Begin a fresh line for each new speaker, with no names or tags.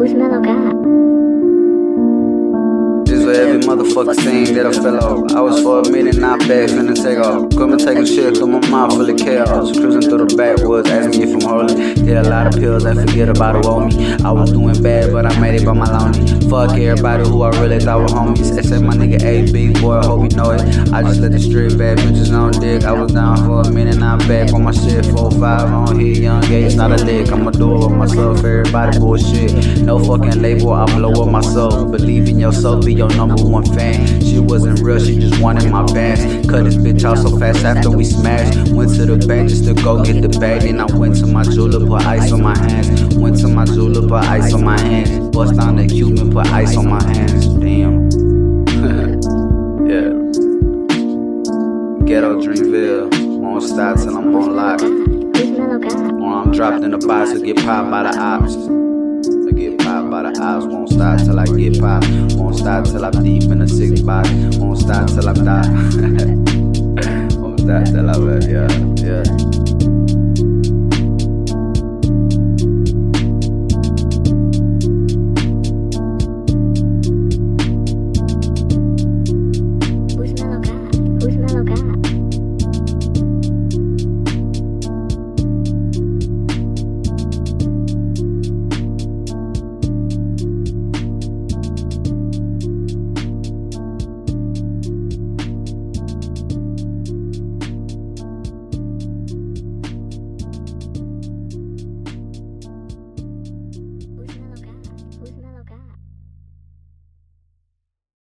不是
那道疤。For every motherfucker thing that I fell off. I was for a minute, not bad, finna take off. Come and take a shit through my mind full of chaos. Cruising through the backwoods, asking if I'm holding. Did a lot of pills I forget about who owe me. I was doing bad, but I made it by my lonely. Fuck everybody who I really thought were homies. Except my nigga A big boy, I hope you know it. I just let the street bad bitches on dick. I was down for a minute, I'm back on my shit. 4-5 on here, young age, not a lick. I'ma do it with myself, everybody bullshit. No fucking label, I blow up myself. Believe in yourself, be your number one fan. She wasn't real, she just wanted my bands. Cut this bitch out so fast after we smashed. Went to the bank just to go get the bag. Then I went to my jeweler, put ice on my hands. Went to my jeweler, put ice on my hands. Bust down the Cuban, put ice on my hands. Damn. yeah. Ghetto Dreamville. Won't stop till I'm on lock. Or I'm dropped in the box to get popped by the ops. I get popped by the ops. Won't stop till I get popped. Won't stop till I'm deep in the six box. Won't stop till I die. Won't stop till I, yeah, yeah.